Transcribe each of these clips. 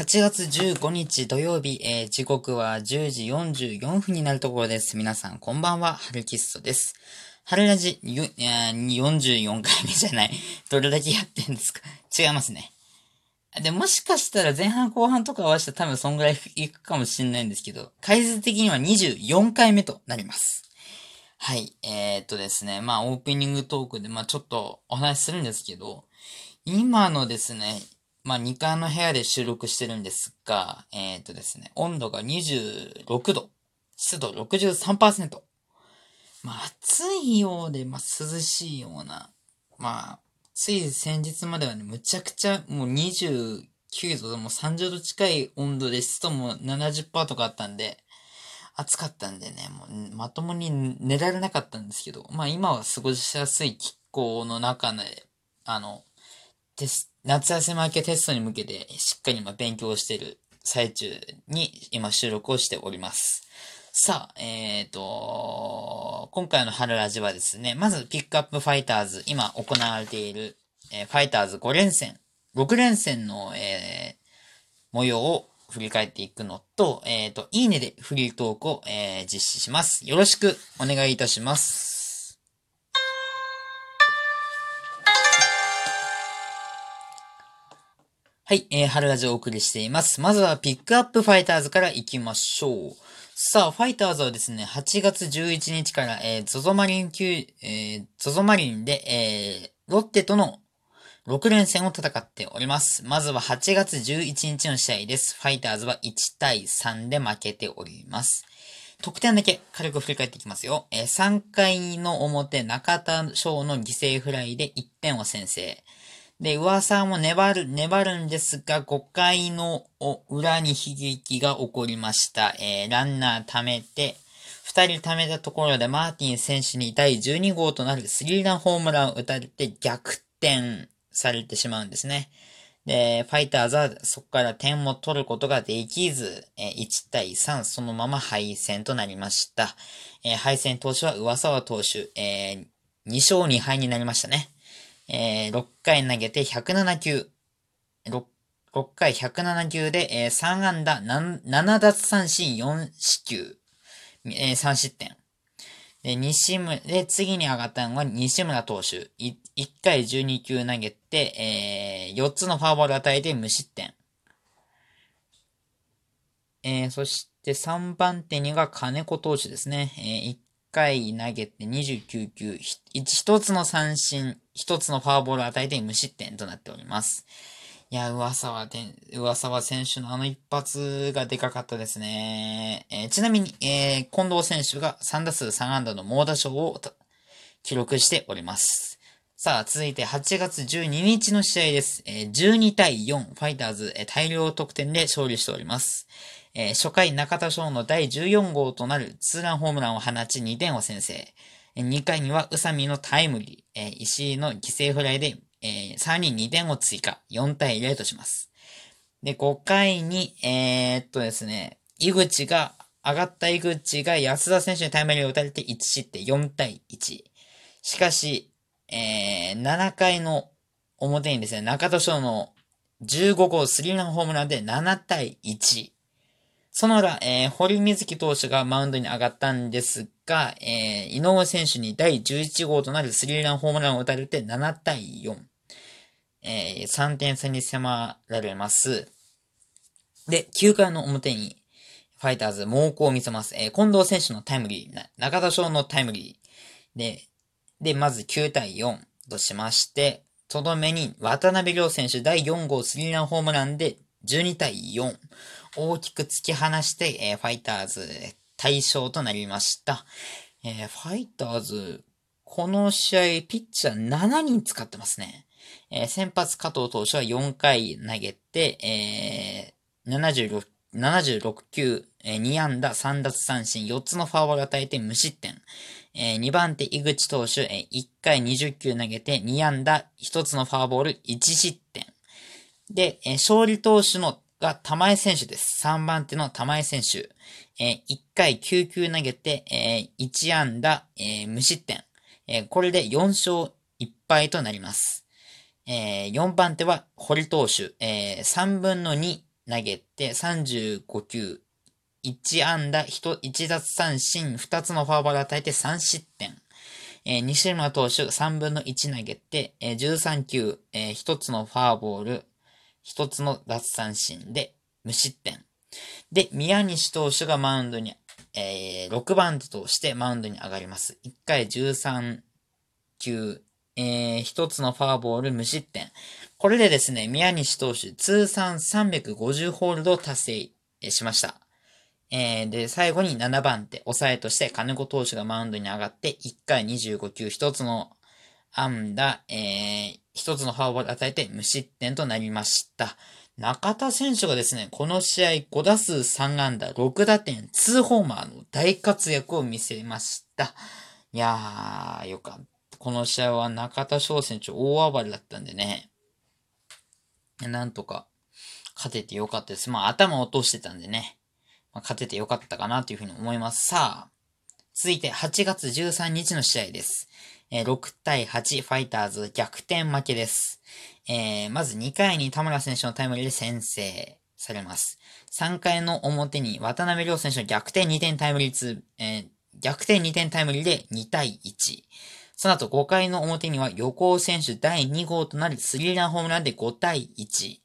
8月15日土曜日、えー、時刻は10時44分になるところです。皆さん、こんばんは、ハルキストです。春ラジ、44回目じゃない。どれだけやってんですか？違いますね。で、もしかしたら前半後半とか合わせたら多分そんぐらいいくかもしれないんですけど、回数的には24回目となります。はい。えー、っとですね。まあ、オープニングトークで、まあ、ちょっとお話しするんですけど、今のですね、まあ、2階の部屋で収録してるんですが、えっ、とですね、温度が26度、湿度63%。まあ、暑いようで、まあ、涼しいような、まあ、つい先日まではね、むちゃくちゃ、もう29度、もう30度近い温度で湿度も70%とかあったんで、暑かったんでね、もうまともに寝られなかったんですけど、まあ今は過ごしやすい気候の中で、あの、テス、夏休み明けテストに向けてしっかり勉強している最中に今収録をしております。さあ、えっ、ー、と、今回の春ラジはですね、まずピックアップファイターズ、今行われている、えー、ファイターズ5連戦、6連戦の、えー、模様を振り返っていくのと、えっ、ー、と、いいねでフリートークを、えー、実施します。よろしくお願いいたします。はい、えー、春ラジオをお送りしています。まずはピックアップファイターズから行きましょう。さあ、ファイターズはですね、8月11日から、えー、ゾゾマリン級、えー、ゾゾマリンで、えー、ロッテとの6連戦を戦っております。まずは8月11日の試合です。ファイターズは1対3で負けております。得点だけ軽く振り返っていきますよ。えー、3回の表、中田翔の犠牲フライで1点を先制。で、噂も粘る、粘るんですが、5回の裏に悲劇が起こりました。えー、ランナー貯めて、2人貯めたところでマーティン選手に第12号となるスリーランホームランを打たれて逆転されてしまうんですね。で、ファイターズはそこから点を取ることができず、え、1対3、そのまま敗戦となりました。えー、敗戦投手は上沢投手、えー、2勝2敗になりましたね。えー、6回投げて107球。6, 6回107球で、えー、3安打 7, 奪三振4四球。えー、3失点。で、西村、で、次に上がったのが西村投手。1回12球投げて、えー、4つのフォアボール与えて無失点。えー、そして3番手にが金子投手ですね。えー、回投げて29球、1つの三振、1つのフォアボールを与えて無失点となっております。いや、噂は、上沢選手のあの一発がでかかったですね。えー、ちなみに、えー、近藤選手が3打数3安打の猛打賞を記録しております。さあ、続いて8月12日の試合です。えー、12対4、ファイターズ、え、大量得点で勝利しております。えー、初回中田翔の第14号となるツーランホームランを放ち2点を先制。2回には宇佐美のタイムリー、えー、石井の犠牲フライで、えー、さらに2点を追加。4対0とします。で、5回に、えー、っとですね、井口が、上がった井口が安田選手にタイムリーを打たれて1失点4対1。しかし、えー、7回の表にですね、中田翔の15号スリーランホームランで7対1。その裏、えー、堀水木投手がマウンドに上がったんですが、えー、井上選手に第11号となるスリーランホームランを打たれて7対4。えー、3点差に迫られます。で、9回の表に、ファイターズ猛攻を見せます。えー、近藤選手のタイムリー、中田翔のタイムリー。で、で、まず9対4としまして、とどめに渡辺亮選手第4号スリーランホームランで12対4。大きく突き放して、えー、ファイターズ対象となりました。えー、ファイターズ、この試合、ピッチャー7人使ってますね。えー、先発加藤投手は4回投げて、えー、76、76球、えー、2安打3奪三振、4つのファウルを与えて無失点。えー、2番手井口投手、えー、1回20球投げて2安打、1つのファーボール、1失点。で、えー、勝利投手のが玉井選手です。3番手の玉井選手。えー、1回9球投げて、えー、1安打、えー、無失点。えー、これで4勝1敗となります。えー、4番手は堀投手。えー、3分の2投げて35球、1安打、1、1奪三振、2つのフォアボールを与えて3失点。えー、西村投手3分の1投げて、えー、13球、えー、1つのフォアボール、1つの奪三振で無失点。で、宮西投手がマウンドに、えー、6番手としてマウンドに上がります。1回13球、えー、1つのフォアボール無失点。これでですね、宮西投手通算350ホールドを達成しました。えー、で、最後に7番手、抑えとして金子投手がマウンドに上がって、1回25球、1つの安打、えー、1つのフォアボール与えて無失点となりました。中田選手がですね、この試合5打数3安打、6打点、2ホーマーの大活躍を見せました。いやー、よかった。この試合は中田翔選手大暴れだったんでね。なんとか勝ててよかったです。まあ頭を落としてたんでね。まあ、勝ててよかったかなというふうに思います。さあ、続いて8月13日の試合です。えー、6対8ファイターズ逆転負けです。えー、まず2回に田村選手のタイムリーで先制されます。3回の表に渡辺亮選手の逆転2点タイムリー2、えー、逆転2点タイムリーで2対1。その後5回の表には横尾選手第2号となるスリーランホームランで5対1。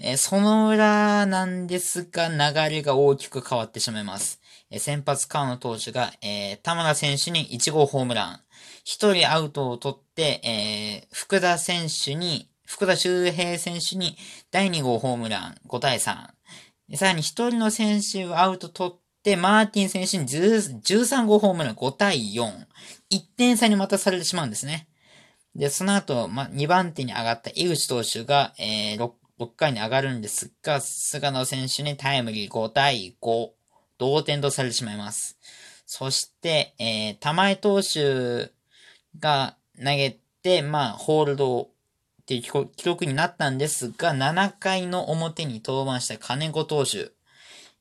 えー、その裏なんですが、流れが大きく変わってしまいます。えー、先発川野投手が、えー、田村選手に1号ホームラン。1人アウトを取って、えー、福田選手に、福田周平選手に第2号ホームラン5対3。さらに1人の選手をアウト取って、マーティン選手に13号ホームラン5対4。1点差にまたされてしまうんですね。で、その後、ま、2番手に上がった井口投手が、えー、6 6回に上がるんですが、菅野選手にタイムリー5対5、同点とされてしまいます。そして、えー、玉井投手が投げて、まあ、ホールドっていう記録になったんですが、7回の表に登板した金子投手。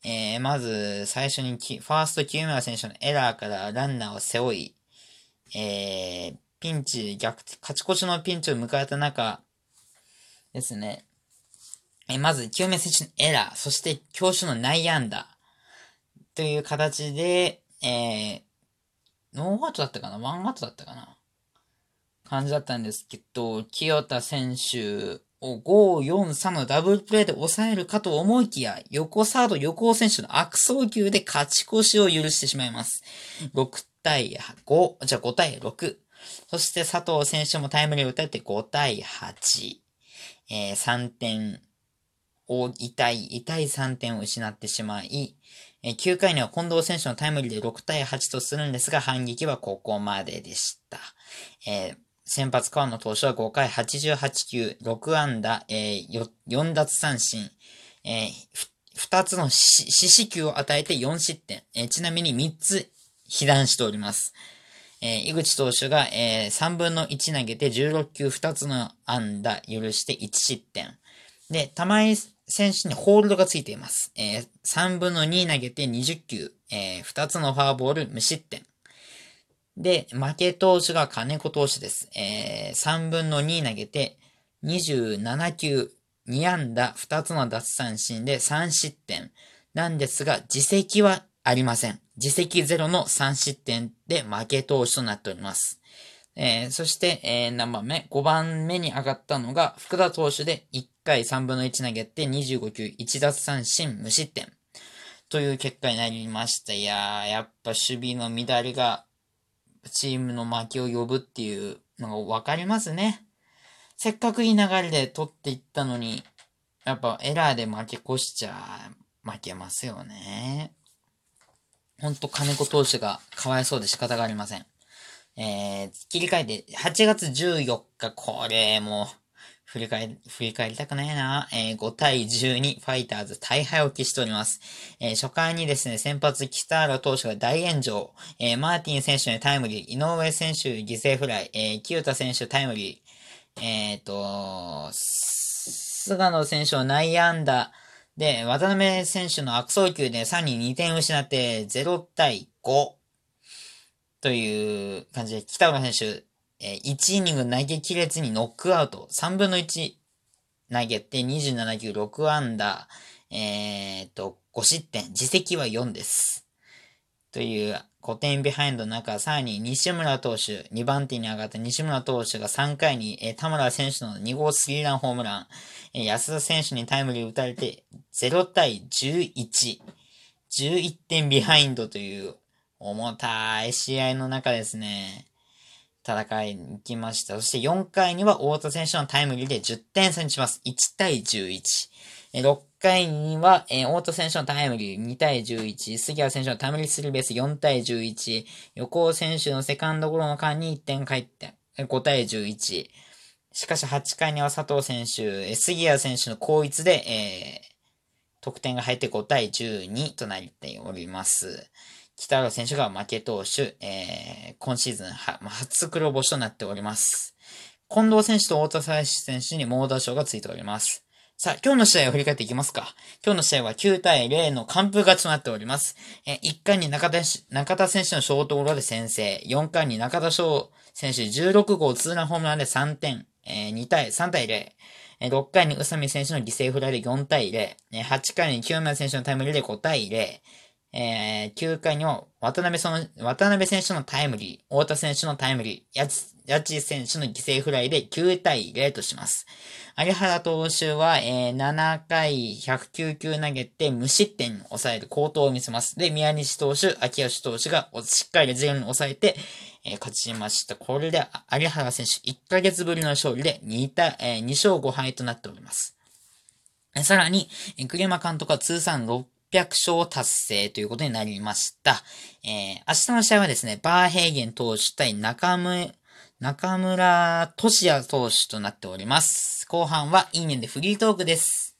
えー、まず、最初にファースト清村選手のエラーからランナーを背負い、えー、ピンチ、逆、勝ち越しのピンチを迎えた中ですね。えーまず、清宮選手のエラー、そして教師の内野安打という形で、えー、ノーアウトだったかな？ワンアウトだったかな？感じだったんですけど、清田選手を5-4-3のダブルプレーで抑えるかと思いきや、横サード横尾選手の悪送球で勝ち越しを許してしまいます。6対5、じゃあ5対6。そして佐藤選手もタイムリーを打たれて5対8。えー、3点を痛い、痛い3点を失ってしまい、9回には近藤選手のタイムリーで6対8とするんですが、反撃はここまででした。えー、先発川野投手は5回88球、6安打、えー、4奪三振、え、2つの四死球を与えて4失点、え、ちなみに3つ被弾しております。えー、井口投手が、えー、3分の1投げて16球2つの安打許して1失点。で、玉井選手にホールドがついています。えー、3分の2投げて20球、えー、2つのフォアボール無失点。で、負け投手が金子投手です。えー、3分の2投げて27球、2安打、2つの奪三振で3失点。なんですが、自責はありません。自責ゼロの3失点で負け投手となっております。えー、そして、えー、何番目 ?5 番目に上がったのが、福田投手で1回3分の1投げて25球1奪三振無失点。という結果になりました。いやー、やっぱ守備の乱れがチームの負けを呼ぶっていうのがわかりますね。せっかくいい流れで取っていったのに、やっぱエラーで負け越しちゃ負けますよね。ほんと金子投手がかわいそうで仕方がありません。えー、切り替えて、8月14日、これもう、振り返り、振り返りたくないな。えー、5対12、ファイターズ大敗を期しております。えー、初回にですね、先発北原投手が大炎上。えー、マーティン選手にタイムリー、井上選手犠牲フライ、えー、清田選手タイムリー、えっ、と、菅野選手の内野安打で、渡辺選手の悪送球で3人2点失って0対5。という感じで、北岡選手、えー、1イニング投げ切れずにノックアウト、3分の1投げて27球6安打、えー、と、5失点、自責は4です。という5点ビハインドの中、さらに西村投手、2番手に上がった西村投手が3回に、えー、田村選手の2号スリーランホームラン、えー、安田選手にタイムリー打たれて、0対11、11点ビハインドという重たい試合の中ですね、戦いに行きました。そして4回には太田選手のタイムリーで10点差にします。1対11。6回には、えー、太田選手のタイムリー2対11、杉谷選手のタイムリースリーベース4対11、横尾選手のセカンドゴロの間に1点返って、5対11。しかし8回には佐藤選手、杉谷選手の後逸で、えー、得点が入って5対12となっております。北原選手が負け投手、えー、今シーズン初黒星となっております。近藤選手と太田選手に猛打賞がついております。さあ、今日の試合を振り返っていきますか。今日の試合は9対0の完封勝ちとなっております。え1回に中田中田選手のショートゴロで先制。4回に中田翔選手16号ツーランホームランで3点。えー、2対、3対0。6回に宇佐美選手の犠牲フライで4対0。8回に清宮選手のタイムリーで5対0。えー、9回には渡辺その、渡辺選手のタイムリー、太田選手のタイムリー、やち、やち選手の犠牲フライで9対0とします。有原投手は、えー、7回109球投げて無失点に抑える高騰を見せます。で、宮西投手、秋吉投手がしっかりゼロに抑えて、えー、勝ちました。これで有原選手1ヶ月ぶりの勝利で2対、えー、2勝5敗となっております。さらに、栗山監督は通算6 600勝達成ということになりました。えー、明日の試合はですね、バーヘーゲン投手対中村、中村俊也投手となっております。後半はいいねでフリートークです。